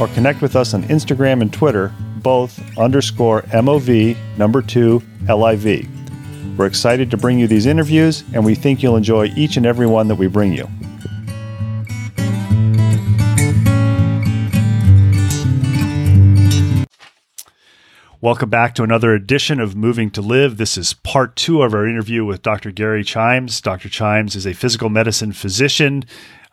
or connect with us on Instagram and Twitter, both underscore mov number 2 liv. We're excited to bring you these interviews, and we think you'll enjoy each and every one that we bring you. Welcome back to another edition of Moving to Live. This is part two of our interview with Dr. Gary Chimes. Dr. Chimes is a physical medicine physician.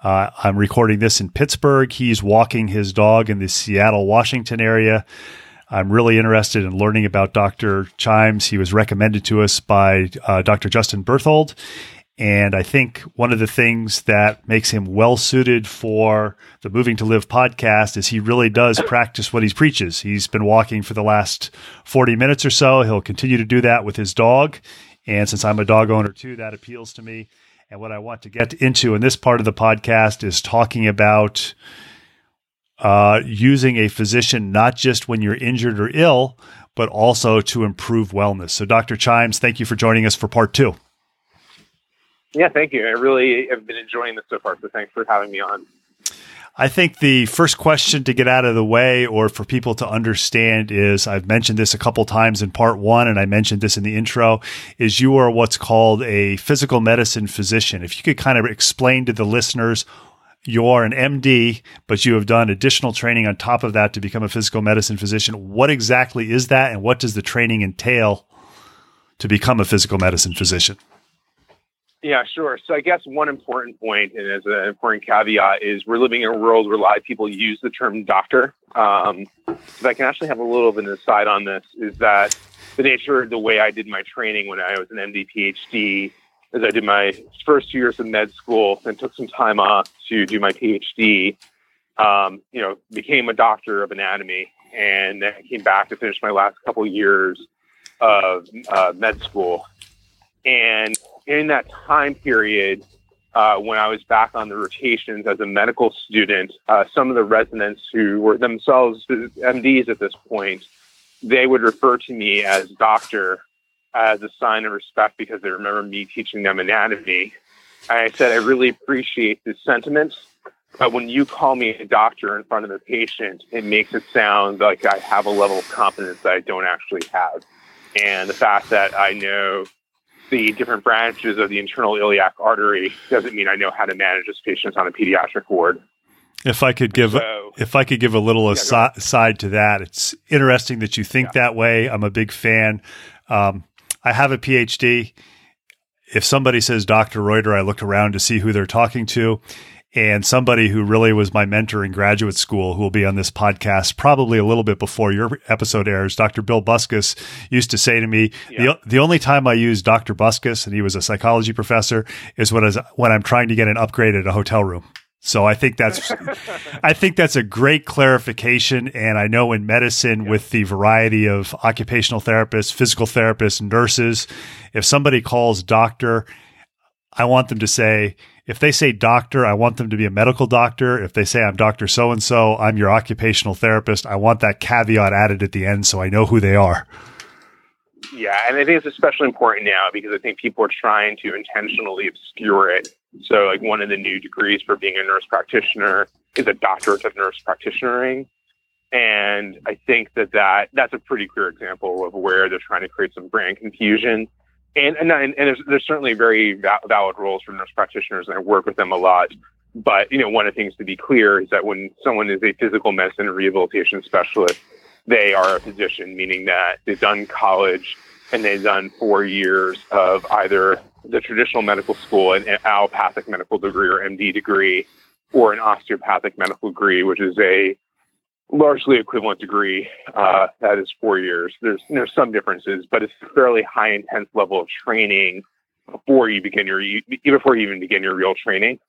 Uh, I'm recording this in Pittsburgh. He's walking his dog in the Seattle, Washington area. I'm really interested in learning about Dr. Chimes. He was recommended to us by uh, Dr. Justin Berthold. And I think one of the things that makes him well suited for the Moving to Live podcast is he really does practice what he preaches. He's been walking for the last 40 minutes or so. He'll continue to do that with his dog. And since I'm a dog owner too, that appeals to me. And what I want to get into in this part of the podcast is talking about uh, using a physician not just when you're injured or ill, but also to improve wellness. So, Dr. Chimes, thank you for joining us for part two. Yeah, thank you. I really have been enjoying this so far. So thanks for having me on. I think the first question to get out of the way or for people to understand is I've mentioned this a couple times in part one, and I mentioned this in the intro is you are what's called a physical medicine physician. If you could kind of explain to the listeners, you are an MD, but you have done additional training on top of that to become a physical medicine physician. What exactly is that, and what does the training entail to become a physical medicine physician? Yeah, sure. So I guess one important point, and as an important caveat, is we're living in a world where a lot of people use the term doctor. Um, so I can actually have a little bit of an aside on this is that the nature of the way I did my training when I was an MD PhD is I did my first two years of med school and took some time off to do my PhD. Um, you know, became a doctor of anatomy, and then came back to finish my last couple years of uh, med school. And in that time period, uh, when I was back on the rotations as a medical student, uh, some of the residents who were themselves MDs at this point, they would refer to me as doctor as a sign of respect because they remember me teaching them anatomy. And I said, I really appreciate this sentiment, but when you call me a doctor in front of a patient, it makes it sound like I have a level of confidence that I don't actually have. And the fact that I know the different branches of the internal iliac artery doesn't mean I know how to manage this patient on a pediatric ward. If I could give, so, if I could give a little yeah, aside to that, it's interesting that you think yeah. that way. I'm a big fan. Um, I have a PhD. If somebody says Dr. Reuter, I look around to see who they're talking to and somebody who really was my mentor in graduate school who will be on this podcast probably a little bit before your episode airs dr bill buskist used to say to me yeah. the, the only time i use dr buskist and he was a psychology professor is when, I was, when i'm trying to get an upgrade at a hotel room so I think that's I think that's a great clarification. And I know in medicine, yeah. with the variety of occupational therapists, physical therapists, nurses, if somebody calls doctor, I want them to say, if they say doctor, I want them to be a medical doctor. If they say I'm Dr. So and so, I'm your occupational therapist, I want that caveat added at the end so I know who they are. Yeah, and I think it's especially important now because I think people are trying to intentionally obscure it. So, like, one of the new degrees for being a nurse practitioner is a doctorate of nurse practitionering. And I think that, that that's a pretty clear example of where they're trying to create some brand confusion. And, and, and there's, there's certainly very valid roles for nurse practitioners, and I work with them a lot. But, you know, one of the things to be clear is that when someone is a physical medicine rehabilitation specialist, they are a physician, meaning that they've done college and they've done four years of either the traditional medical school, an allopathic medical degree or MD degree, or an osteopathic medical degree, which is a largely equivalent degree. Uh, that is four years. There's there's some differences, but it's a fairly high intense level of training before you begin your before you even begin your real training.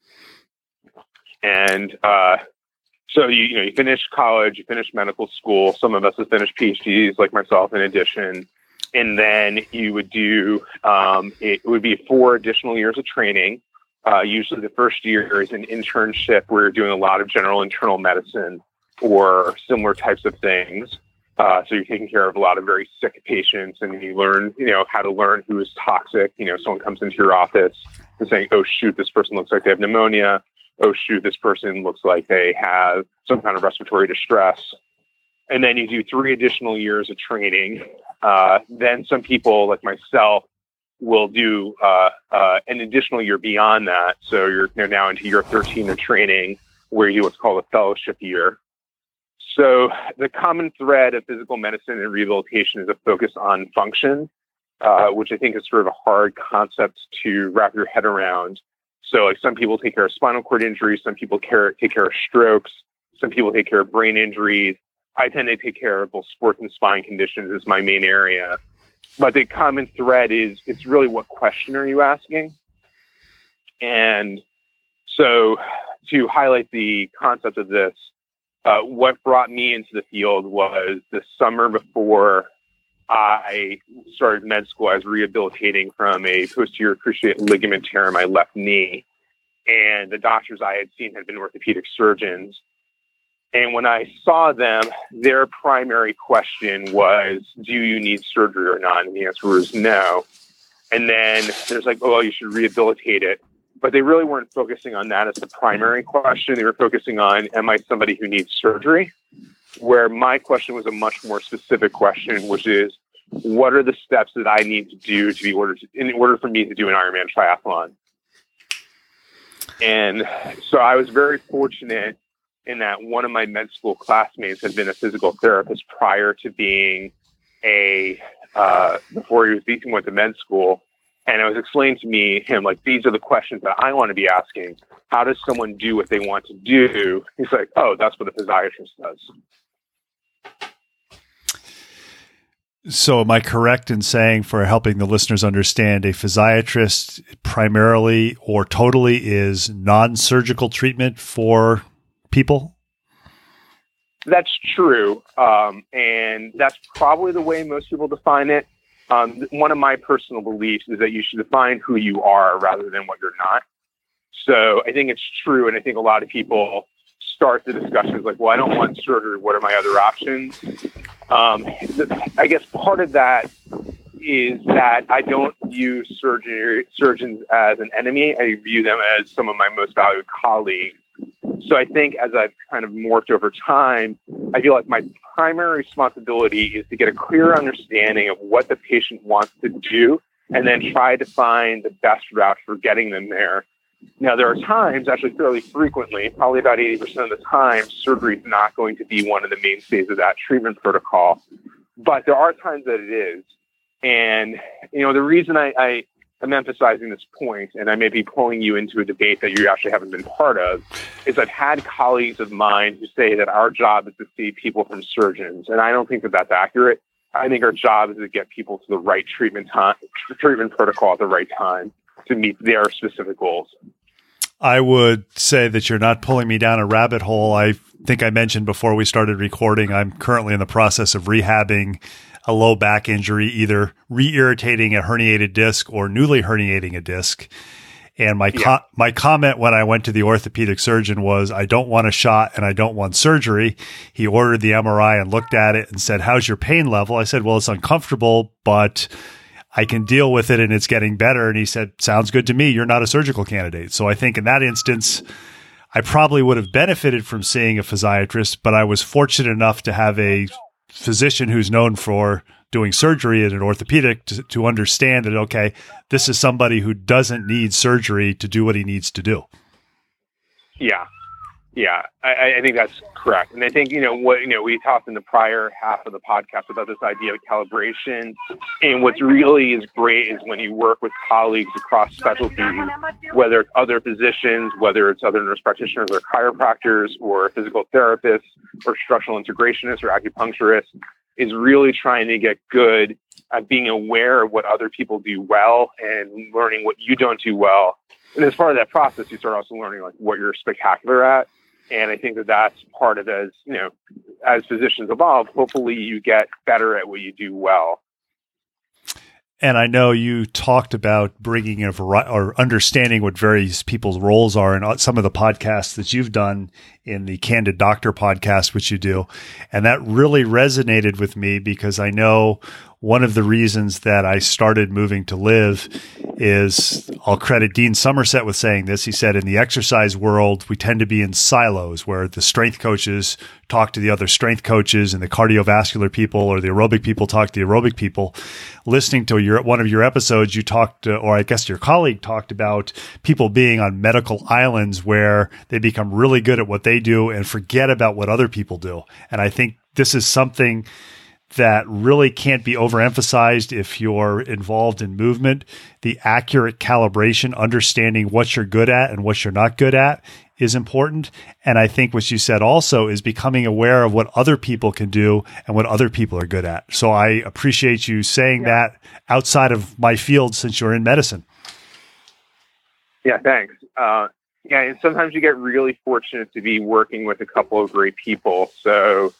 And uh, so you you know you finish college, you finish medical school. Some of us have finished PhDs, like myself, in addition. And then you would do um, it would be four additional years of training. Uh, usually, the first year is an internship where you're doing a lot of general internal medicine or similar types of things. Uh, so you're taking care of a lot of very sick patients, and you learn, you know, how to learn who is toxic. You know, someone comes into your office and saying, "Oh shoot, this person looks like they have pneumonia." Oh shoot, this person looks like they have some kind of respiratory distress. And then you do three additional years of training. Uh, then some people, like myself, will do uh, uh, an additional year beyond that. So you're, you're now into year 13 of training, where you do what's called a fellowship year. So the common thread of physical medicine and rehabilitation is a focus on function, uh, which I think is sort of a hard concept to wrap your head around. So like some people take care of spinal cord injuries, some people care, take care of strokes, some people take care of brain injuries. I tend to take care of both sports and spine conditions as my main area. But the common thread is it's really what question are you asking? And so to highlight the concept of this, uh, what brought me into the field was the summer before I started med school. I was rehabilitating from a posterior cruciate ligament tear in my left knee. And the doctors I had seen had been orthopedic surgeons. And when I saw them, their primary question was, Do you need surgery or not? And the answer was no. And then there's like, Oh, well, you should rehabilitate it but they really weren't focusing on that as the primary question. They were focusing on, am I somebody who needs surgery? Where my question was a much more specific question, which is, what are the steps that I need to do to be ordered to, in order for me to do an Ironman triathlon? And so I was very fortunate in that one of my med school classmates had been a physical therapist prior to being a uh, before he was he went to med school and it was explained to me him like these are the questions that I want to be asking. How does someone do what they want to do? He's like, oh, that's what a physiatrist does. So, am I correct in saying, for helping the listeners understand, a physiatrist primarily or totally is non surgical treatment for people? That's true. Um, and that's probably the way most people define it. Um, one of my personal beliefs is that you should define who you are rather than what you're not. So I think it's true, and I think a lot of people start the discussions like, "Well, I don't want surgery. What are my other options?" Um, I guess part of that is that I don't view surgery, surgeons as an enemy. I view them as some of my most valued colleagues so I think as I've kind of morphed over time, I feel like my primary responsibility is to get a clear understanding of what the patient wants to do and then try to find the best route for getting them there. Now, there are times, actually fairly frequently, probably about 80% of the time, surgery is not going to be one of the mainstays of that treatment protocol. But there are times that it is. And, you know, the reason I, I I'm emphasizing this point, and I may be pulling you into a debate that you actually haven't been part of, is I've had colleagues of mine who say that our job is to see people from surgeons, and I don't think that that's accurate. I think our job is to get people to the right treatment time, treatment protocol at the right time to meet their specific goals. I would say that you're not pulling me down a rabbit hole. I think I mentioned before we started recording, I'm currently in the process of rehabbing a low back injury, either re irritating a herniated disc or newly herniating a disc. And my yeah. my comment when I went to the orthopedic surgeon was, I don't want a shot and I don't want surgery. He ordered the MRI and looked at it and said, "How's your pain level?" I said, "Well, it's uncomfortable, but." I can deal with it and it's getting better. And he said, Sounds good to me. You're not a surgical candidate. So I think in that instance, I probably would have benefited from seeing a physiatrist, but I was fortunate enough to have a physician who's known for doing surgery in an orthopedic to, to understand that, okay, this is somebody who doesn't need surgery to do what he needs to do. Yeah. Yeah, I, I, think that's correct, and I think you know what you know. We talked in the prior half of the podcast about this idea of calibration, and what's really is great is when you work with colleagues across specialties, whether it's other physicians, whether it's other nurse practitioners or chiropractors or physical therapists or structural integrationists or acupuncturists, is really trying to get good at being aware of what other people do well and learning what you don't do well. And as part of that process, you start also learning like what you're spectacular at. And I think that that's part of as you know, as physicians evolve, hopefully you get better at what you do well. And I know you talked about bringing a variety or understanding what various people's roles are and uh, some of the podcasts that you've done in the Candid Doctor podcast, which you do. And that really resonated with me because I know one of the reasons that I started moving to live is I'll credit Dean Somerset with saying this. He said, in the exercise world, we tend to be in silos where the strength coaches talk to the other strength coaches and the cardiovascular people or the aerobic people talk to the aerobic people. Listening to your, one of your episodes, you talked, or I guess your colleague talked about people being on medical islands where they become really good at what they do and forget about what other people do. And I think this is something that really can't be overemphasized if you're involved in movement. The accurate calibration, understanding what you're good at and what you're not good at is important. And I think what you said also is becoming aware of what other people can do and what other people are good at. So I appreciate you saying yeah. that outside of my field since you're in medicine. Yeah, thanks. Uh, yeah, and sometimes you get really fortunate to be working with a couple of great people. So,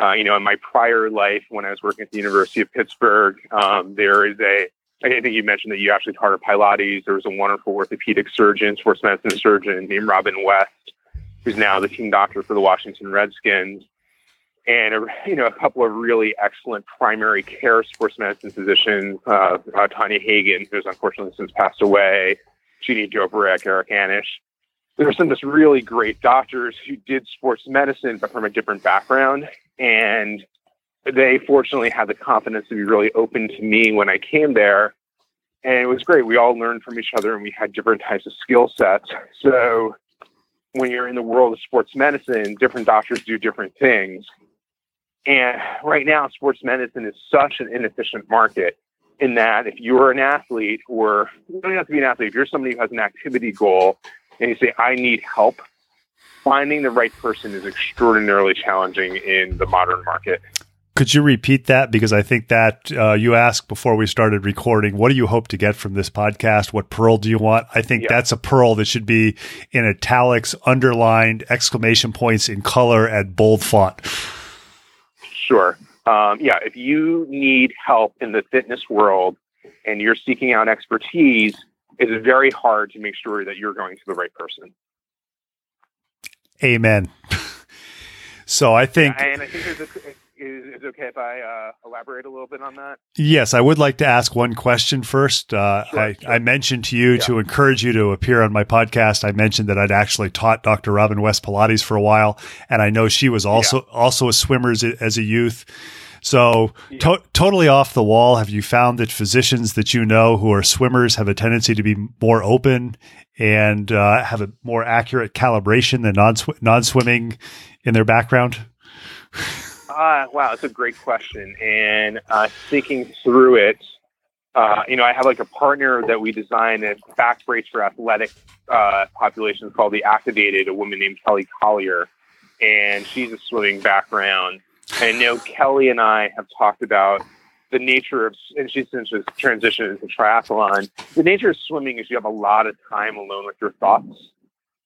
uh, you know, in my prior life, when I was working at the University of Pittsburgh, um, there is a, I think you mentioned that you actually taught Pilates. There was a wonderful orthopedic surgeon, sports medicine surgeon named Robin West, who's now the team doctor for the Washington Redskins. And, a, you know, a couple of really excellent primary care sports medicine physicians, uh, uh, Tanya Hagen, who's unfortunately since passed away, Jeannie Doperak, Eric Anish there were some just really great doctors who did sports medicine, but from a different background. And they fortunately had the confidence to be really open to me when I came there. And it was great. We all learned from each other and we had different types of skill sets. So when you're in the world of sports medicine, different doctors do different things. And right now, sports medicine is such an inefficient market in that if you're an athlete or you don't have to be an athlete, if you're somebody who has an activity goal and you say, I need help, finding the right person is extraordinarily challenging in the modern market. Could you repeat that? Because I think that uh, you asked before we started recording, what do you hope to get from this podcast? What pearl do you want? I think yeah. that's a pearl that should be in italics, underlined, exclamation points in color, and bold font. Sure. Um, yeah, if you need help in the fitness world and you're seeking out expertise, it's very hard to make sure that you're going to the right person. Amen. so I think, yeah, and I think there's a, is, it okay if I uh, elaborate a little bit on that? Yes, I would like to ask one question first. Uh, sure, I, sure. I, mentioned to you yeah. to encourage you to appear on my podcast. I mentioned that I'd actually taught Dr. Robin West Pilates for a while, and I know she was also yeah. also a swimmer as a, as a youth. So, to- totally off the wall, have you found that physicians that you know who are swimmers have a tendency to be more open and uh, have a more accurate calibration than non non swimming in their background? Uh, wow, that's a great question. And uh, thinking through it, uh, you know, I have like a partner that we designed a back brace for athletic uh, populations called the Activated, a woman named Kelly Collier. And she's a swimming background. I know Kelly and I have talked about the nature of, and she's since just transitioned into triathlon. The nature of swimming is you have a lot of time alone with your thoughts.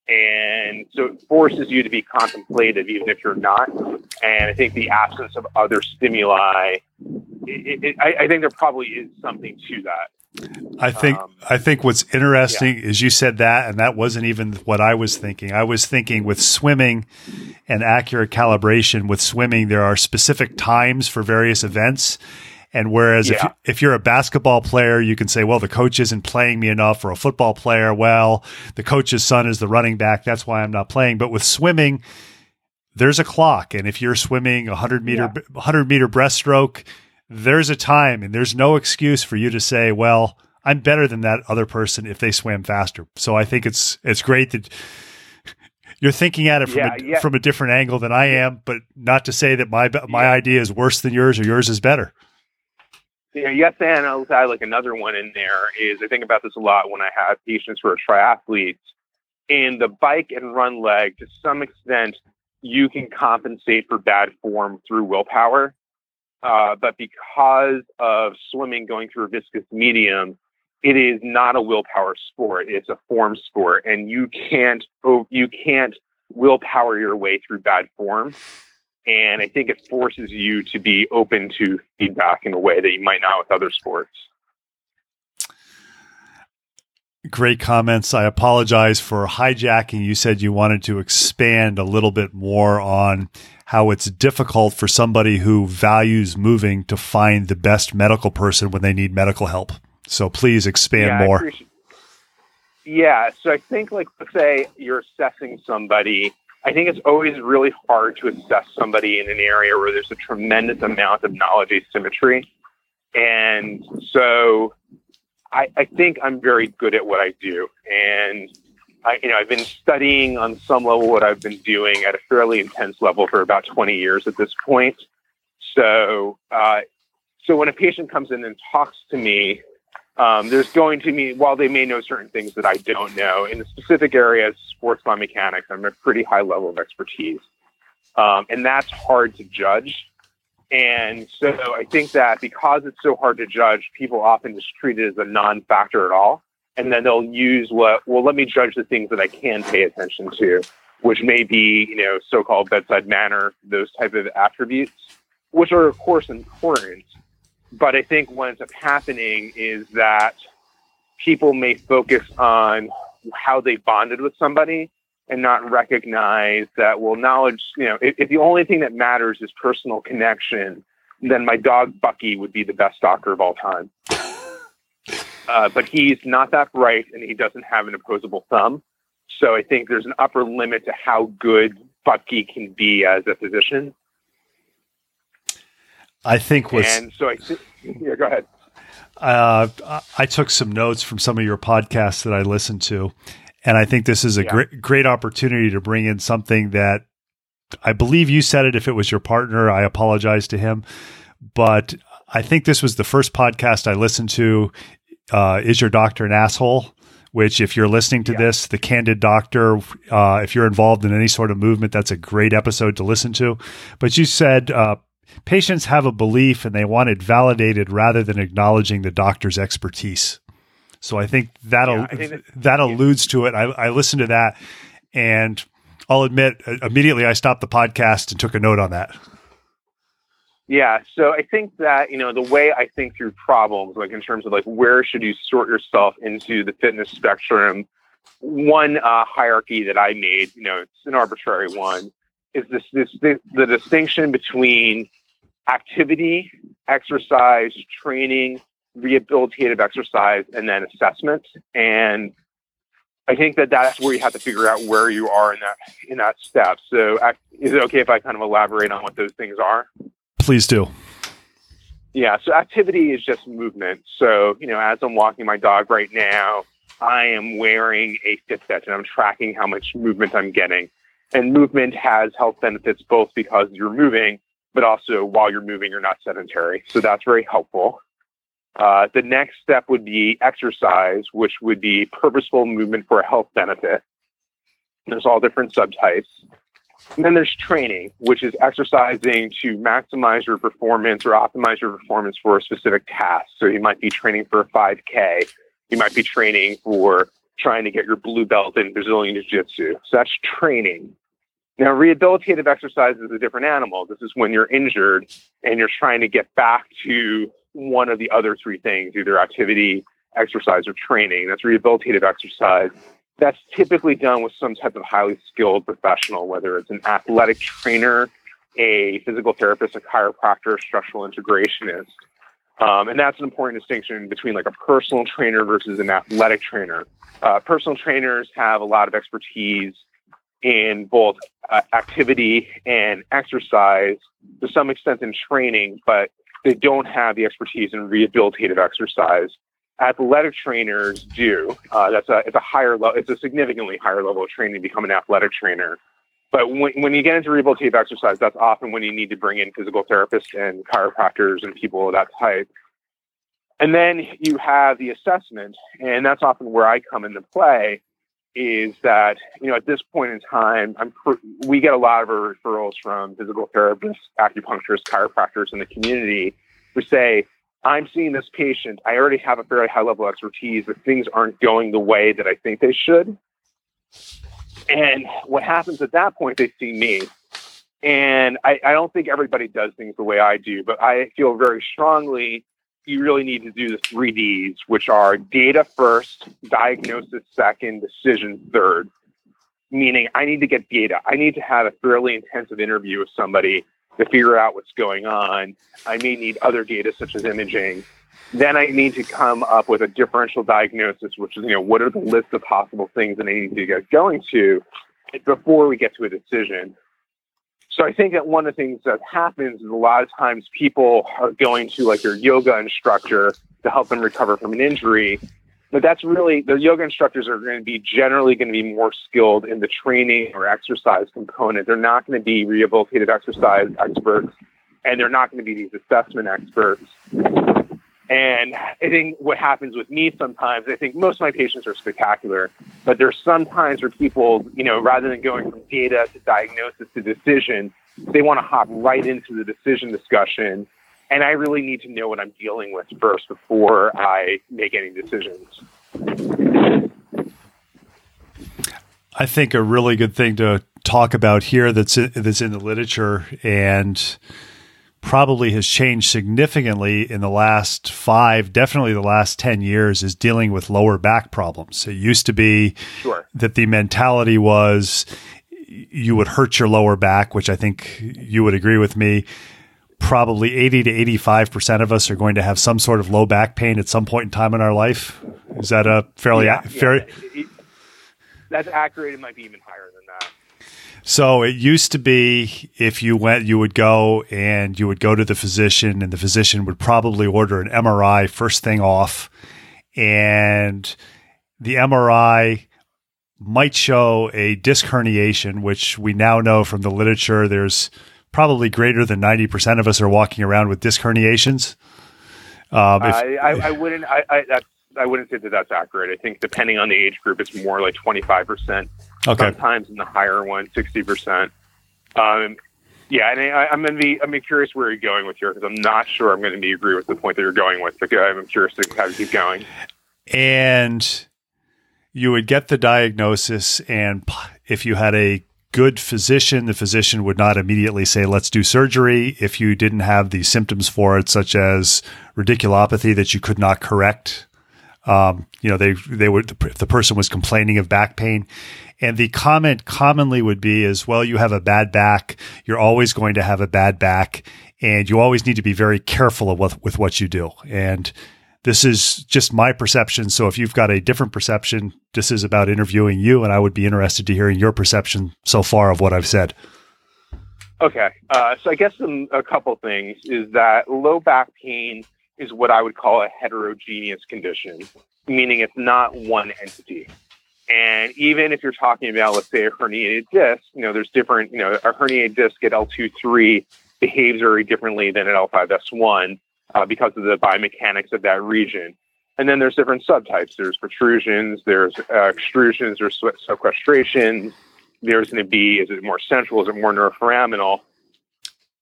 And so it forces you to be contemplative, even if you're not. And I think the absence of other stimuli, it, it, I, I think there probably is something to that. I think um, I think what's interesting yeah. is you said that, and that wasn't even what I was thinking. I was thinking with swimming and accurate calibration. With swimming, there are specific times for various events, and whereas yeah. if, if you're a basketball player, you can say, well, the coach isn't playing me enough, or a football player, well, the coach's son is the running back, that's why I'm not playing. But with swimming, there's a clock, and if you're swimming a hundred meter yeah. 100 meter breaststroke, there's a time, and there's no excuse for you to say, well I'm better than that other person if they swam faster. So I think it's it's great that you're thinking at it from yeah, a, yeah. from a different angle than I am, but not to say that my my yeah. idea is worse than yours or yours is better. Yeah, yes, and I'll add like another one in there is I think about this a lot when I have patients who are triathletes. In the bike and run leg, to some extent, you can compensate for bad form through willpower. Uh, but because of swimming going through a viscous medium, it is not a willpower sport. It's a form sport, and you can't you can't willpower your way through bad form. And I think it forces you to be open to feedback in a way that you might not with other sports. Great comments. I apologize for hijacking. You said you wanted to expand a little bit more on how it's difficult for somebody who values moving to find the best medical person when they need medical help. So please expand yeah, more. Yeah. So I think, like, let's say you're assessing somebody. I think it's always really hard to assess somebody in an area where there's a tremendous amount of knowledge asymmetry. And so I, I think I'm very good at what I do. And I, you know, I've been studying on some level what I've been doing at a fairly intense level for about 20 years at this point. So, uh, so when a patient comes in and talks to me, um, there's going to be, while they may know certain things that I don't know, in the specific areas, sports biomechanics, I'm a pretty high level of expertise. Um, and that's hard to judge. And so I think that because it's so hard to judge, people often just treat it as a non factor at all. And then they'll use what, well, let me judge the things that I can pay attention to, which may be, you know, so called bedside manner, those type of attributes, which are, of course, important. But I think what ends up happening is that people may focus on how they bonded with somebody and not recognize that, well, knowledge, you know, if, if the only thing that matters is personal connection, then my dog Bucky would be the best doctor of all time. Uh, but he's not that bright and he doesn't have an opposable thumb. So I think there's an upper limit to how good Bucky can be as a physician. I think was. And so I th- yeah, go ahead. Uh, I took some notes from some of your podcasts that I listened to, and I think this is a yeah. great great opportunity to bring in something that I believe you said it. If it was your partner, I apologize to him, but I think this was the first podcast I listened to. Uh, is your doctor an asshole? Which, if you're listening to yeah. this, the Candid Doctor, uh, if you're involved in any sort of movement, that's a great episode to listen to. But you said uh, patients have a belief and they want it validated rather than acknowledging the doctor's expertise. So I think that yeah, that, that alludes to it. I, I listened to that, and I'll admit immediately I stopped the podcast and took a note on that. Yeah, so I think that you know the way I think through problems, like in terms of like where should you sort yourself into the fitness spectrum. One uh, hierarchy that I made, you know, it's an arbitrary one, is this, this, this the distinction between activity, exercise, training, rehabilitative exercise, and then assessment. And I think that that's where you have to figure out where you are in that in that step. So, is it okay if I kind of elaborate on what those things are? Please do. Yeah. So, activity is just movement. So, you know, as I'm walking my dog right now, I am wearing a Fitbit and I'm tracking how much movement I'm getting. And movement has health benefits both because you're moving but also while you're moving, you're not sedentary. So that's very helpful. Uh, the next step would be exercise, which would be purposeful movement for a health benefit. There's all different subtypes. And then there's training, which is exercising to maximize your performance or optimize your performance for a specific task. So you might be training for a 5K. You might be training for trying to get your blue belt in Brazilian Jiu Jitsu. So that's training. Now, rehabilitative exercise is a different animal. This is when you're injured and you're trying to get back to one of the other three things, either activity, exercise or training. That's rehabilitative exercise. That's typically done with some type of highly skilled professional, whether it's an athletic trainer, a physical therapist, a chiropractor, a structural integrationist. Um, and that's an important distinction between like a personal trainer versus an athletic trainer. Uh, personal trainers have a lot of expertise in both uh, activity and exercise, to some extent in training, but they don't have the expertise in rehabilitative exercise. Athletic trainers do. Uh, that's a it's a higher level. It's a significantly higher level of training to become an athletic trainer. But when, when you get into rehabilitative exercise, that's often when you need to bring in physical therapists and chiropractors and people of that type. And then you have the assessment, and that's often where I come into play. Is that you know at this point in time, I'm we get a lot of our referrals from physical therapists, acupuncturists, chiropractors in the community who say, "I'm seeing this patient. I already have a very high level of expertise, but things aren't going the way that I think they should." And what happens at that point, they see me. And I, I don't think everybody does things the way I do, but I feel very strongly you really need to do the three Ds, which are data first, diagnosis second, decision third. Meaning, I need to get data. I need to have a fairly intensive interview with somebody to figure out what's going on. I may need other data, such as imaging. Then I need to come up with a differential diagnosis, which is, you know, what are the list of possible things that I need to get going to before we get to a decision. So I think that one of the things that happens is a lot of times people are going to like their yoga instructor to help them recover from an injury. But that's really the yoga instructors are going to be generally going to be more skilled in the training or exercise component. They're not going to be rehabilitative exercise experts and they're not going to be these assessment experts. And I think what happens with me sometimes, I think most of my patients are spectacular, but there's some times where people, you know, rather than going from data to diagnosis to decision, they want to hop right into the decision discussion. And I really need to know what I'm dealing with first before I make any decisions. I think a really good thing to talk about here that's that's in the literature and probably has changed significantly in the last five, definitely the last 10 years, is dealing with lower back problems. It used to be sure. that the mentality was you would hurt your lower back, which I think you would agree with me. Probably 80 to 85% of us are going to have some sort of low back pain at some point in time in our life. Is that a fairly yeah, fair? Yeah. That's accurate. It might be even higher than that. So it used to be if you went, you would go and you would go to the physician, and the physician would probably order an MRI first thing off. And the MRI might show a disc herniation, which we now know from the literature there's probably greater than 90% of us are walking around with disc herniations. Um, if, I, I, I, wouldn't. I, I, that's I wouldn't say that that's accurate. I think depending on the age group, it's more like 25%. Okay. Sometimes in the higher one, 60%. Um, yeah, and I, am to be, I'm curious where you're going with here because I'm not sure I'm going to be agree with the point that you're going with. But I'm curious to how to keep going. And you would get the diagnosis, and if you had a good physician, the physician would not immediately say, let's do surgery. If you didn't have the symptoms for it, such as radiculopathy that you could not correct, um, you know, they they would the person was complaining of back pain, and the comment commonly would be is, well, you have a bad back. You're always going to have a bad back, and you always need to be very careful of what, with what you do. And this is just my perception. So if you've got a different perception, this is about interviewing you, and I would be interested to hearing your perception so far of what I've said. Okay, uh, so I guess a couple things is that low back pain is what I would call a heterogeneous condition, meaning it's not one entity. And even if you're talking about, let's say, a herniated disc, you know, there's different, you know, a herniated disc at L2-3 behaves very differently than at L5-S1 uh, because of the biomechanics of that region. And then there's different subtypes. There's protrusions, there's uh, extrusions, there's sequestrations. There's going to be, is it more central? Is it more neuroforaminal?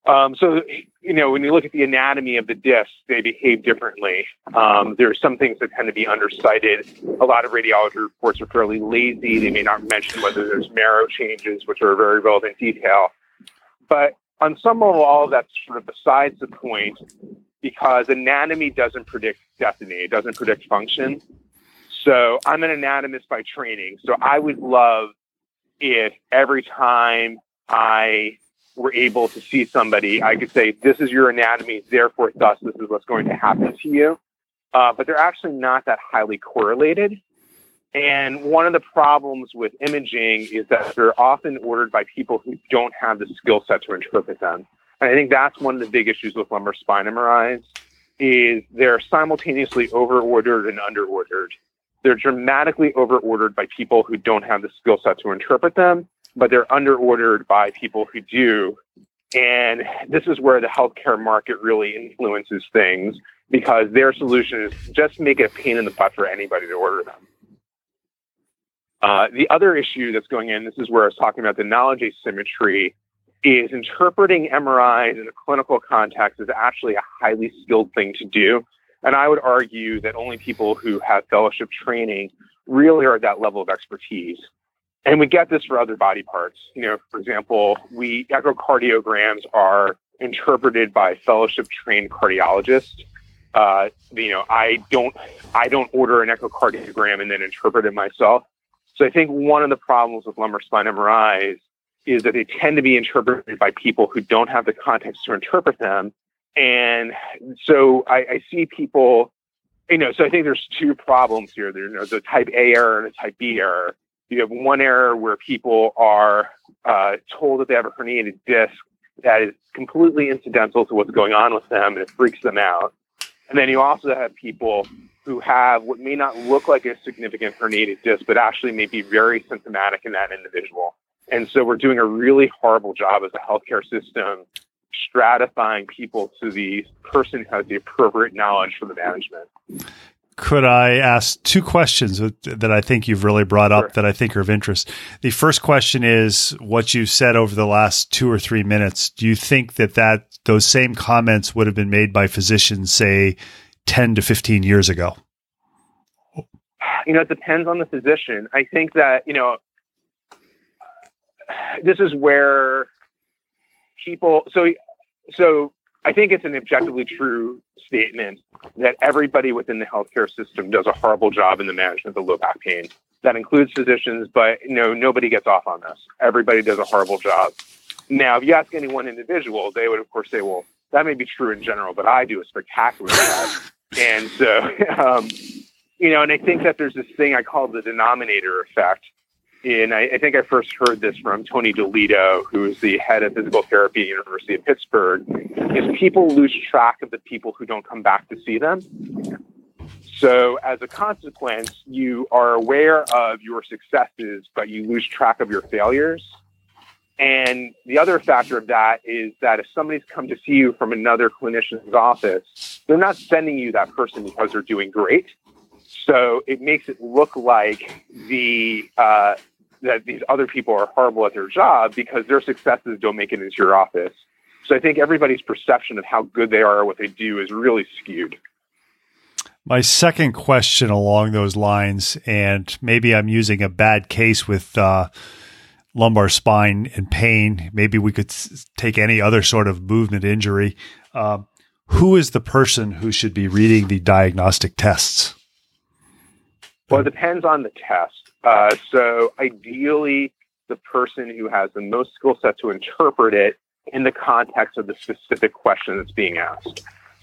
Um, so, you know, when you look at the anatomy of the discs, they behave differently. Um, there are some things that tend to be undercited. A lot of radiology reports are fairly lazy. They may not mention whether there's marrow changes, which are a very relevant detail. But on some level, all of that's sort of besides the point. Because anatomy doesn't predict destiny, it doesn't predict function. So I'm an anatomist by training. So I would love if every time I were able to see somebody, I could say, This is your anatomy, therefore, thus, this is what's going to happen to you. Uh, but they're actually not that highly correlated. And one of the problems with imaging is that they're often ordered by people who don't have the skill set to interpret them. And I think that's one of the big issues with lumbar spine MRIs is they're simultaneously overordered and underordered. They're dramatically overordered by people who don't have the skill set to interpret them, but they're underordered by people who do. And this is where the healthcare market really influences things because their solution is just make it a pain in the butt for anybody to order them. Uh, the other issue that's going in, this is where I was talking about the knowledge asymmetry, is interpreting MRIs in a clinical context is actually a highly skilled thing to do. And I would argue that only people who have fellowship training really are at that level of expertise. And we get this for other body parts. You know, for example, we echocardiograms are interpreted by fellowship trained cardiologists. Uh, you know, I don't I don't order an echocardiogram and then interpret it myself. So I think one of the problems with lumbar spine MRIs is that they tend to be interpreted by people who don't have the context to interpret them. And so I, I see people, you know, so I think there's two problems here. There's a type A error and a type B error. You have one error where people are uh, told that they have a herniated disc that is completely incidental to what's going on with them and it freaks them out. And then you also have people who have what may not look like a significant herniated disc, but actually may be very symptomatic in that individual. And so we're doing a really horrible job as a healthcare system stratifying people to the person who has the appropriate knowledge for the management. Could I ask two questions that I think you've really brought up sure. that I think are of interest? The first question is what you said over the last two or three minutes. Do you think that that those same comments would have been made by physicians, say, 10 to 15 years ago? You know, it depends on the physician. I think that, you know, this is where people, so, so I think it's an objectively true statement that everybody within the healthcare system does a horrible job in the management of low back pain. That includes physicians, but know, nobody gets off on this. Everybody does a horrible job. Now, if you ask any one individual, they would of course say, well, that may be true in general, but I do a spectacular job. And so, um, you know, and I think that there's this thing I call the denominator effect. And I, I think I first heard this from Tony Delitto, who is the head of physical therapy at University of Pittsburgh, is people lose track of the people who don't come back to see them. So as a consequence, you are aware of your successes, but you lose track of your failures. And the other factor of that is that if somebody's come to see you from another clinician's office, they're not sending you that person because they're doing great. So it makes it look like the uh, that these other people are horrible at their job because their successes don't make it into your office. So I think everybody's perception of how good they are at what they do is really skewed. My second question along those lines, and maybe I'm using a bad case with uh, lumbar spine and pain. Maybe we could take any other sort of movement injury. Uh, who is the person who should be reading the diagnostic tests? Well, it depends on the test. Uh, so, ideally, the person who has the most skill set to interpret it in the context of the specific question that's being asked.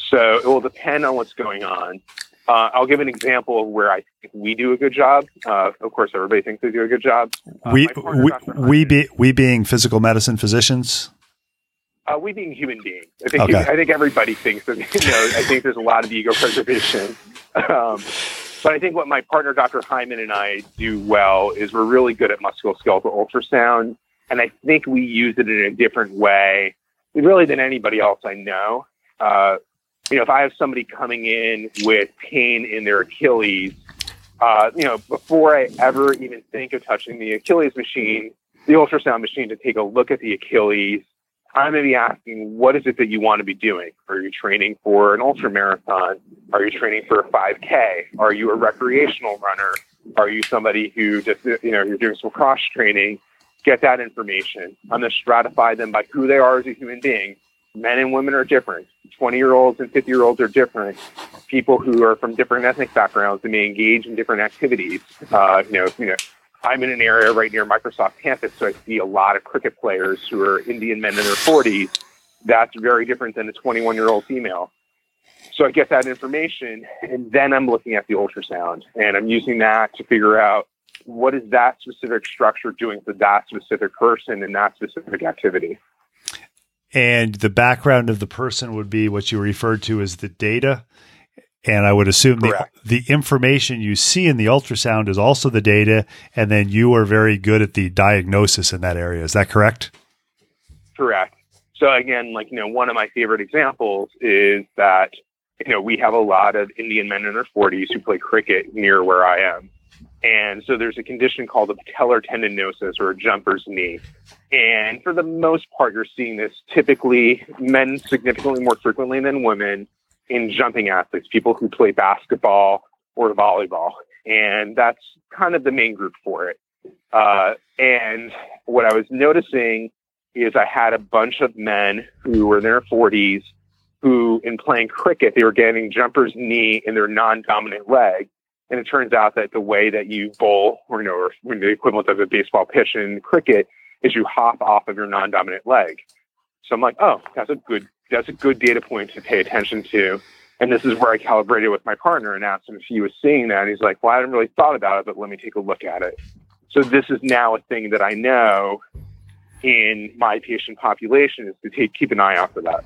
So, it will depend on what's going on. Uh, I'll give an example of where I think we do a good job. Uh, of course, everybody thinks they do a good job. Uh, we we we, be, we being physical medicine physicians. Uh, we being human beings. I think okay. I think everybody thinks that. You know, I think there's a lot of ego preservation. Um, but I think what my partner, Dr. Hyman, and I do well is we're really good at musculoskeletal ultrasound, and I think we use it in a different way, really than anybody else I know. Uh, you know, if I have somebody coming in with pain in their Achilles, uh, you know, before I ever even think of touching the Achilles machine, the ultrasound machine to take a look at the Achilles, I'm going to be asking, what is it that you want to be doing? Are you training for an ultra marathon? Are you training for a 5K? Are you a recreational runner? Are you somebody who just, you know, you're doing some cross training? Get that information. I'm going to stratify them by who they are as a human being men and women are different. 20 year olds and 50 year olds are different. People who are from different ethnic backgrounds they may engage in different activities. Uh, you know, you know, I'm in an area right near Microsoft campus, so I see a lot of cricket players who are Indian men in their 40s. That's very different than a 21 year old female. So I get that information, and then I'm looking at the ultrasound, and I'm using that to figure out what is that specific structure doing for that specific person in that specific activity. And the background of the person would be what you referred to as the data. And I would assume the, the information you see in the ultrasound is also the data, and then you are very good at the diagnosis in that area. Is that correct? Correct. So again, like you know, one of my favorite examples is that you know we have a lot of Indian men in their 40s who play cricket near where I am, and so there's a condition called a patellar tendinosis or a jumper's knee. And for the most part, you're seeing this typically men significantly more frequently than women in jumping athletes, people who play basketball or volleyball. And that's kind of the main group for it. Uh, and what I was noticing is I had a bunch of men who were in their 40s who, in playing cricket, they were getting jumper's knee in their non dominant leg and it turns out that the way that you bowl, or you know, or the equivalent of a baseball pitch in cricket, is you hop off of your non-dominant leg. So I'm like, oh, that's a good that's a good data point to pay attention to. And this is where I calibrated with my partner and asked him if he was seeing that. And he's like, well, I hadn't really thought about it, but let me take a look at it. So this is now a thing that I know in my patient population is to take, keep an eye out for that.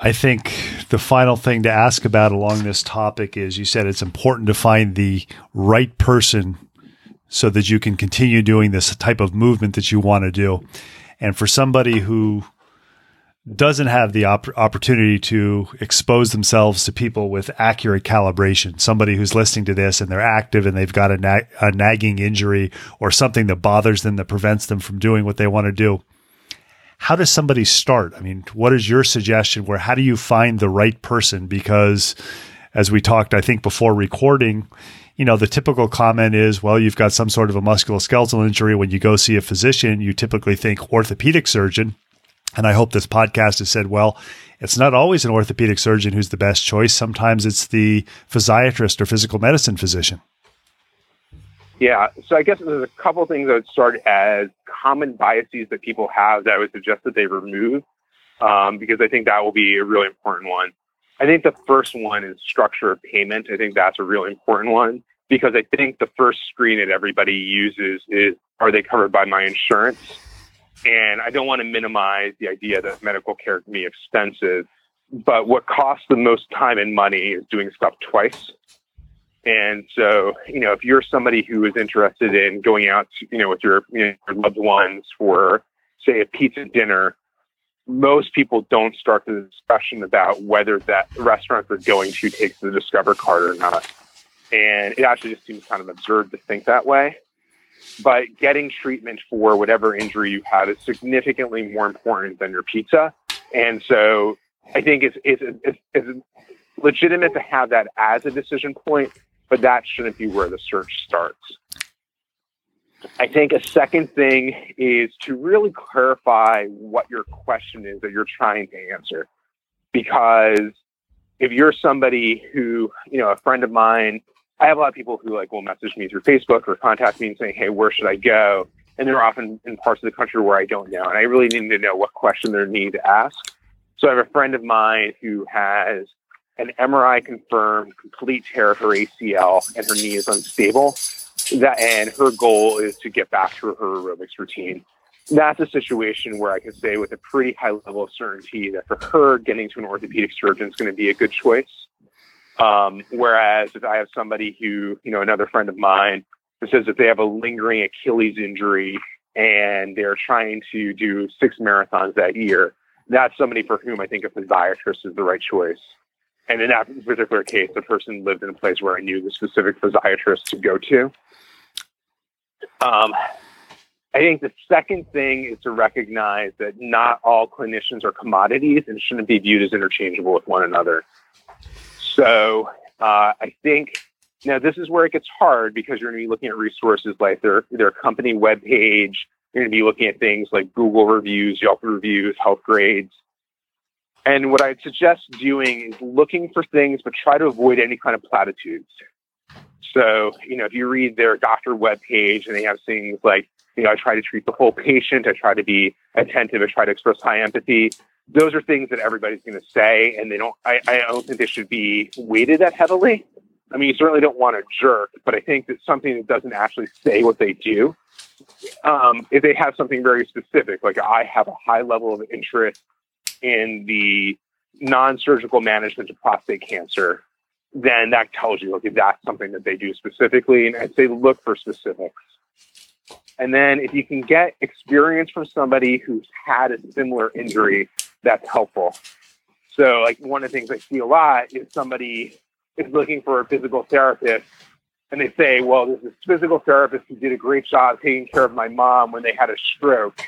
I think the final thing to ask about along this topic is you said it's important to find the right person so that you can continue doing this type of movement that you want to do. And for somebody who doesn't have the op- opportunity to expose themselves to people with accurate calibration, somebody who's listening to this and they're active and they've got a, na- a nagging injury or something that bothers them that prevents them from doing what they want to do how does somebody start? I mean, what is your suggestion where how do you find the right person? Because as we talked, I think before recording, you know, the typical comment is, well, you've got some sort of a musculoskeletal injury. When you go see a physician, you typically think orthopedic surgeon. And I hope this podcast has said, well, it's not always an orthopedic surgeon who's the best choice. Sometimes it's the physiatrist or physical medicine physician. Yeah, so I guess there's a couple things that would start as common biases that people have that I would suggest that they remove, um, because I think that will be a really important one. I think the first one is structure of payment. I think that's a really important one because I think the first screen that everybody uses is are they covered by my insurance? And I don't want to minimize the idea that medical care can be expensive, but what costs the most time and money is doing stuff twice. And so, you know, if you're somebody who is interested in going out, you know, with your, you know, your loved ones for, say, a pizza dinner, most people don't start the discussion about whether that restaurant they're going to takes the Discover card or not. And it actually just seems kind of absurd to think that way. But getting treatment for whatever injury you had is significantly more important than your pizza. And so I think it's, it's, it's, it's legitimate to have that as a decision point but that shouldn't be where the search starts. I think a second thing is to really clarify what your question is that you're trying to answer. Because if you're somebody who, you know, a friend of mine, I have a lot of people who like will message me through Facebook or contact me and say, Hey, where should I go? And they're often in parts of the country where I don't know. And I really need to know what question they need to ask. So I have a friend of mine who has an MRI confirmed complete tear of her ACL and her knee is unstable. That and her goal is to get back to her aerobics routine. That's a situation where I can say with a pretty high level of certainty that for her, getting to an orthopedic surgeon is going to be a good choice. Um, whereas if I have somebody who, you know, another friend of mine who says that they have a lingering Achilles injury and they're trying to do six marathons that year, that's somebody for whom I think a physiatrist is the right choice. And in that particular case, the person lived in a place where I knew the specific physiatrist to go to. Um, I think the second thing is to recognize that not all clinicians are commodities and shouldn't be viewed as interchangeable with one another. So uh, I think now this is where it gets hard because you're going to be looking at resources like their their company webpage. You're going to be looking at things like Google reviews, Yelp reviews, health grades. And what I'd suggest doing is looking for things, but try to avoid any kind of platitudes. So, you know, if you read their doctor webpage and they have things like, you know, I try to treat the whole patient, I try to be attentive, I try to express high empathy. Those are things that everybody's going to say, and they don't. I, I don't think they should be weighted that heavily. I mean, you certainly don't want to jerk, but I think that something that doesn't actually say what they do, um, if they have something very specific, like I have a high level of interest in the non-surgical management of prostate cancer, then that tells you, okay, that's something that they do specifically. And I'd say look for specifics. And then if you can get experience from somebody who's had a similar injury, that's helpful. So, like one of the things I see a lot is somebody is looking for a physical therapist and they say, well, there's this physical therapist who did a great job taking care of my mom when they had a stroke.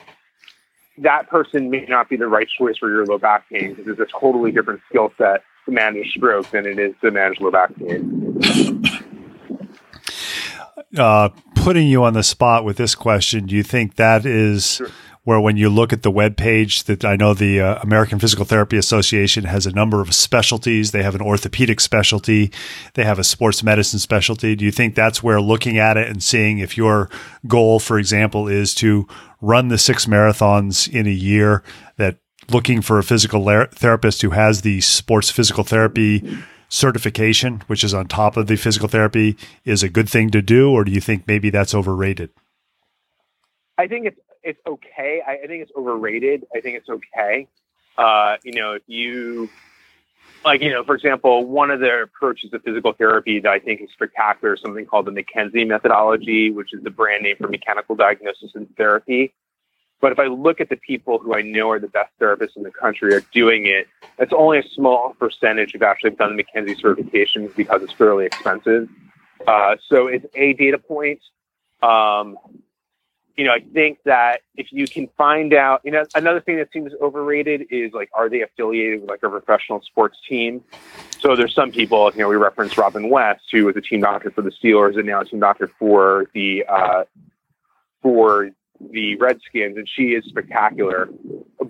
That person may not be the right choice for your low back pain because it's a totally different skill set to manage stroke than it is to manage low back pain. Uh, putting you on the spot with this question, do you think that is sure. Where when you look at the web page that I know the uh, American Physical Therapy Association has a number of specialties. They have an orthopedic specialty, they have a sports medicine specialty. Do you think that's where looking at it and seeing if your goal, for example, is to run the six marathons in a year that looking for a physical therapist who has the sports physical therapy certification, which is on top of the physical therapy, is a good thing to do, or do you think maybe that's overrated? I think it's it's okay. I, I think it's overrated. I think it's okay. Uh, you know, if you like, you know, for example, one of the approaches to physical therapy that I think is spectacular is something called the McKenzie methodology, which is the brand name for mechanical diagnosis and therapy. But if I look at the people who I know are the best therapists in the country are doing it, it's only a small percentage who've actually done the McKenzie certification because it's fairly expensive. Uh, so it's a data point. Um, you know, I think that if you can find out, you know, another thing that seems overrated is like, are they affiliated with like a professional sports team? So there's some people, you know, we referenced Robin West, who was a team doctor for the Steelers and now a team doctor for the uh, for the Redskins, and she is spectacular.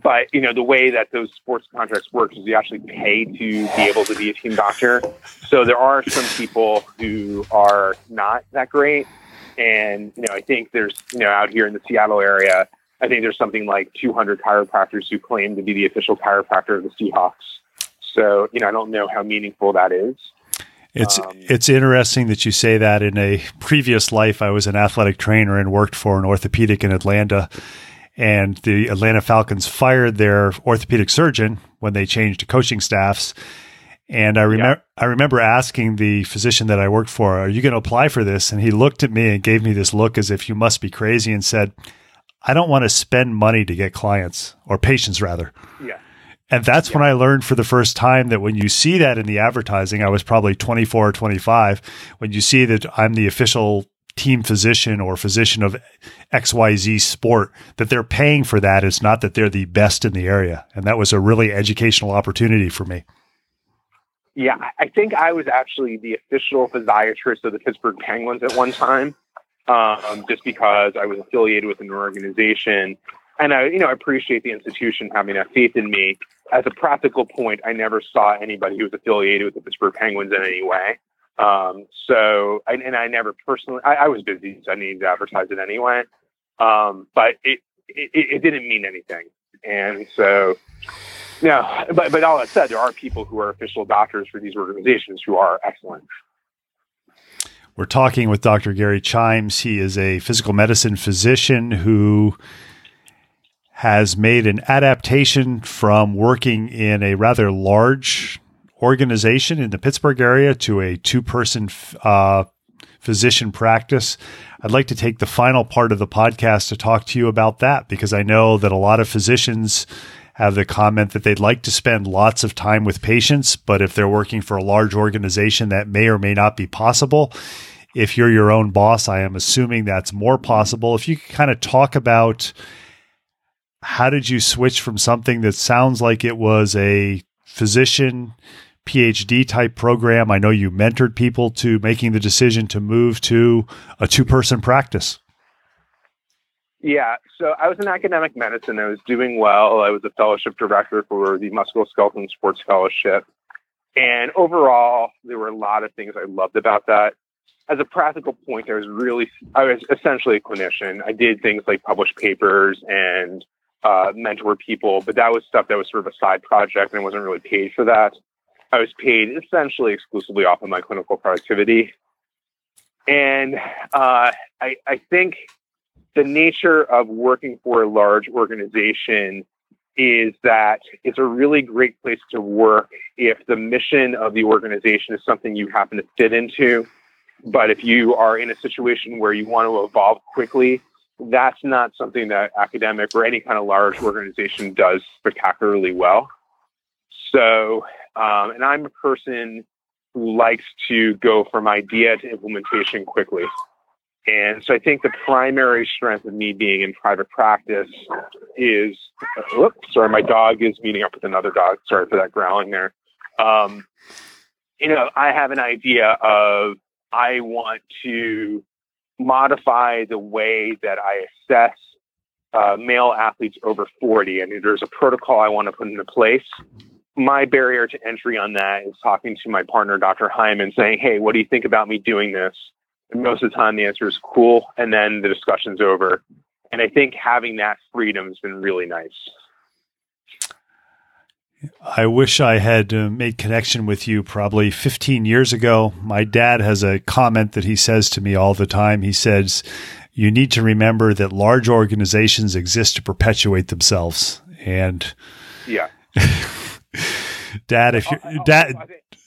But you know the way that those sports contracts work is you actually pay to be able to be a team doctor. So there are some people who are not that great, and you know I think there's you know out here in the Seattle area, I think there's something like 200 chiropractors who claim to be the official chiropractor of the Seahawks. So you know I don't know how meaningful that is. It's um, it's interesting that you say that. In a previous life, I was an athletic trainer and worked for an orthopedic in Atlanta. And the Atlanta Falcons fired their orthopedic surgeon when they changed coaching staffs. And I remember yeah. I remember asking the physician that I worked for, "Are you going to apply for this?" And he looked at me and gave me this look as if you must be crazy, and said, "I don't want to spend money to get clients or patients, rather." Yeah. And that's yeah. when I learned for the first time that when you see that in the advertising, I was probably 24 or 25, when you see that I'm the official team physician or physician of XYZ sport, that they're paying for that. It's not that they're the best in the area. And that was a really educational opportunity for me. Yeah, I think I was actually the official physiatrist of the Pittsburgh Penguins at one time, um, just because I was affiliated with an organization and I, you know, I appreciate the institution having that faith in me. As a practical point, I never saw anybody who was affiliated with the Pittsburgh Penguins in any way. Um, so, I, and I never personally, I, I, was busy, so I needed to advertise it anyway. Um, but it, it, it didn't mean anything. And so, no, but, but all that said, there are people who are official doctors for these organizations who are excellent. We're talking with Dr. Gary Chimes. He is a physical medicine physician who has made an adaptation from working in a rather large organization in the Pittsburgh area to a two person uh, physician practice. I'd like to take the final part of the podcast to talk to you about that because I know that a lot of physicians have the comment that they'd like to spend lots of time with patients, but if they're working for a large organization, that may or may not be possible. If you're your own boss, I am assuming that's more possible. If you could kind of talk about how did you switch from something that sounds like it was a physician PhD type program? I know you mentored people to making the decision to move to a two person practice. Yeah, so I was in academic medicine. I was doing well. I was a fellowship director for the Musculoskeletal Sports Fellowship. And overall, there were a lot of things I loved about that. As a practical point, I was really, I was essentially a clinician. I did things like publish papers and uh, mentor people, but that was stuff that was sort of a side project and I wasn't really paid for that. I was paid essentially exclusively off of my clinical productivity. And uh, I, I think the nature of working for a large organization is that it's a really great place to work if the mission of the organization is something you happen to fit into. But if you are in a situation where you want to evolve quickly, that's not something that academic or any kind of large organization does spectacularly well. So, um, and I'm a person who likes to go from idea to implementation quickly. And so I think the primary strength of me being in private practice is, uh, sorry, my dog is meeting up with another dog. Sorry for that growling there. Um, you know, I have an idea of I want to modify the way that I assess uh, male athletes over 40. and there's a protocol I want to put into place. My barrier to entry on that is talking to my partner, Dr. Hyman, saying, Hey, what do you think about me doing this? And most of the time, the answer is cool. And then the discussion's over. And I think having that freedom has been really nice. I wish I had uh, made connection with you probably 15 years ago. My dad has a comment that he says to me all the time. He says, You need to remember that large organizations exist to perpetuate themselves. And yeah. dad, if you dad,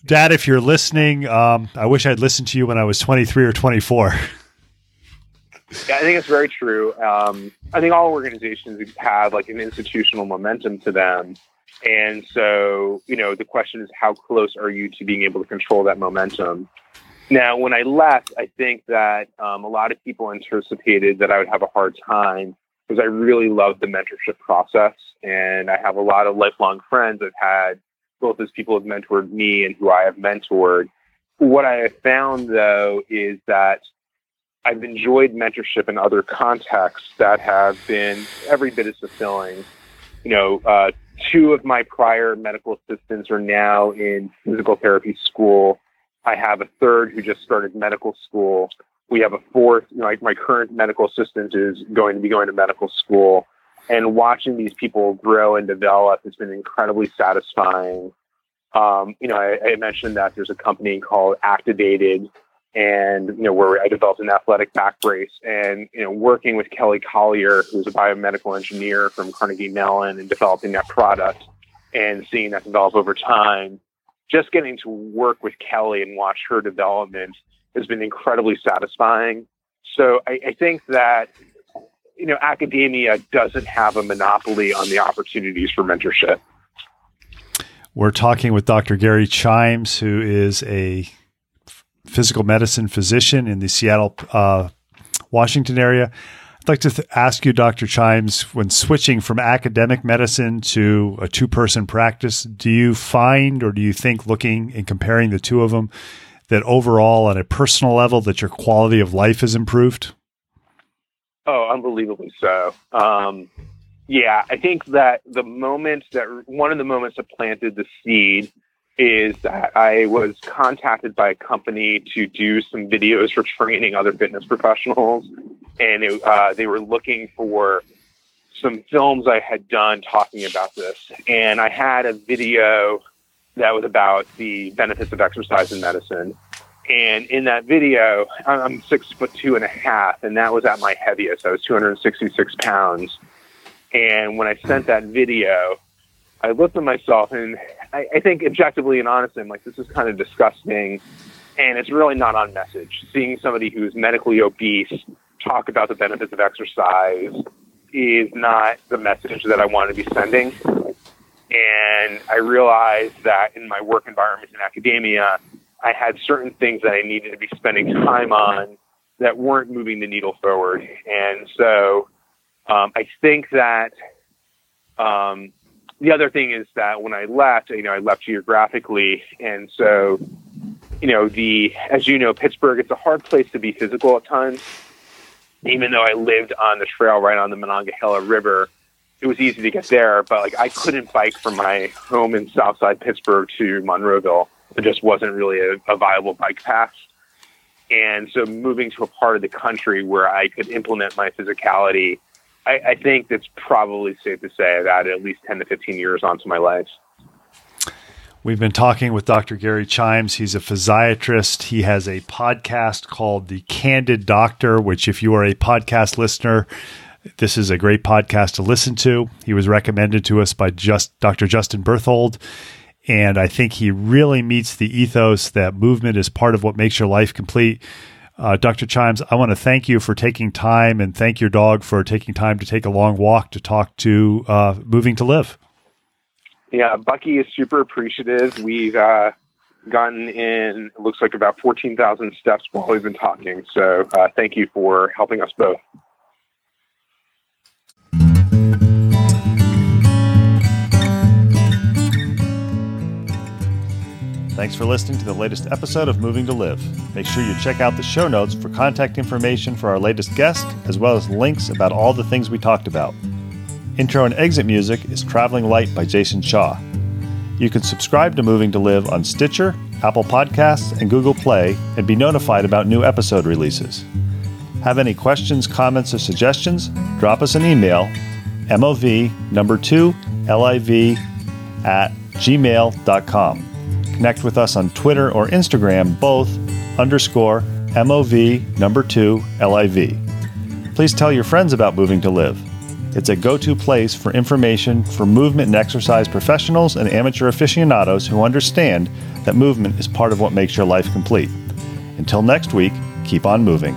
dad, if you're listening, um, I wish I'd listened to you when I was 23 or 24. Yeah, I think it's very true. Um, I think all organizations have like an institutional momentum to them and so, you know, the question is how close are you to being able to control that momentum? Now, when I left, I think that um, a lot of people anticipated that I would have a hard time because I really love the mentorship process. And I have a lot of lifelong friends I've had, both as people have mentored me and who I have mentored. What I have found, though, is that I've enjoyed mentorship in other contexts that have been every bit as fulfilling. You know, uh, two of my prior medical assistants are now in physical therapy school. I have a third who just started medical school. We have a fourth, you know, my current medical assistant is going to be going to medical school. And watching these people grow and develop has been incredibly satisfying. Um, you know, I, I mentioned that there's a company called Activated and you know where I developed an athletic back brace, and you know working with Kelly Collier, who's a biomedical engineer from Carnegie Mellon, and developing that product, and seeing that develop over time. Just getting to work with Kelly and watch her development has been incredibly satisfying. So I, I think that you know academia doesn't have a monopoly on the opportunities for mentorship. We're talking with Dr. Gary Chimes, who is a physical medicine physician in the Seattle, uh, Washington area. I'd like to th- ask you, Dr. Chimes, when switching from academic medicine to a two person practice, do you find or do you think, looking and comparing the two of them, that overall, on a personal level, that your quality of life has improved? Oh, unbelievably so. Um, yeah, I think that the moment that one of the moments that planted the seed is that I was contacted by a company to do some videos for training other fitness professionals, and it, uh, they were looking for some films I had done talking about this. And I had a video that was about the benefits of exercise in medicine. And in that video, I'm six foot two and a half, and that was at my heaviest. I was 266 pounds. And when I sent that video, I looked at myself and I, I think objectively and honestly, I'm like, this is kind of disgusting. And it's really not on message. Seeing somebody who's medically obese talk about the benefits of exercise is not the message that I want to be sending. And I realized that in my work environment in academia, I had certain things that I needed to be spending time on that weren't moving the needle forward. And so um, I think that um, the other thing is that when I left, you know, I left geographically, and so, you know, the as you know, Pittsburgh, it's a hard place to be physical at times. even though I lived on the trail right on the Monongahela River, it was easy to get there, but like I couldn't bike from my home in Southside Pittsburgh to Monroeville. It just wasn't really a, a viable bike path. And so moving to a part of the country where I could implement my physicality, I, I think it's probably safe to say I've added at least 10 to 15 years onto my life. We've been talking with Dr. Gary Chimes. He's a physiatrist. He has a podcast called The Candid Doctor, which, if you are a podcast listener, this is a great podcast to listen to. He was recommended to us by just Dr. Justin Berthold. And I think he really meets the ethos that movement is part of what makes your life complete. Uh, Dr. Chimes, I want to thank you for taking time and thank your dog for taking time to take a long walk to talk to uh, Moving to Live. Yeah, Bucky is super appreciative. We've uh, gotten in, it looks like about 14,000 steps while we've been talking. So uh, thank you for helping us both. Thanks for listening to the latest episode of Moving to Live. Make sure you check out the show notes for contact information for our latest guest, as well as links about all the things we talked about. Intro and exit music is Traveling Light by Jason Shaw. You can subscribe to Moving to Live on Stitcher, Apple Podcasts, and Google Play and be notified about new episode releases. Have any questions, comments, or suggestions? Drop us an email, mov number 2 liv at gmail.com. Connect with us on Twitter or Instagram, both underscore MOV number two LIV. Please tell your friends about Moving to Live. It's a go to place for information for movement and exercise professionals and amateur aficionados who understand that movement is part of what makes your life complete. Until next week, keep on moving.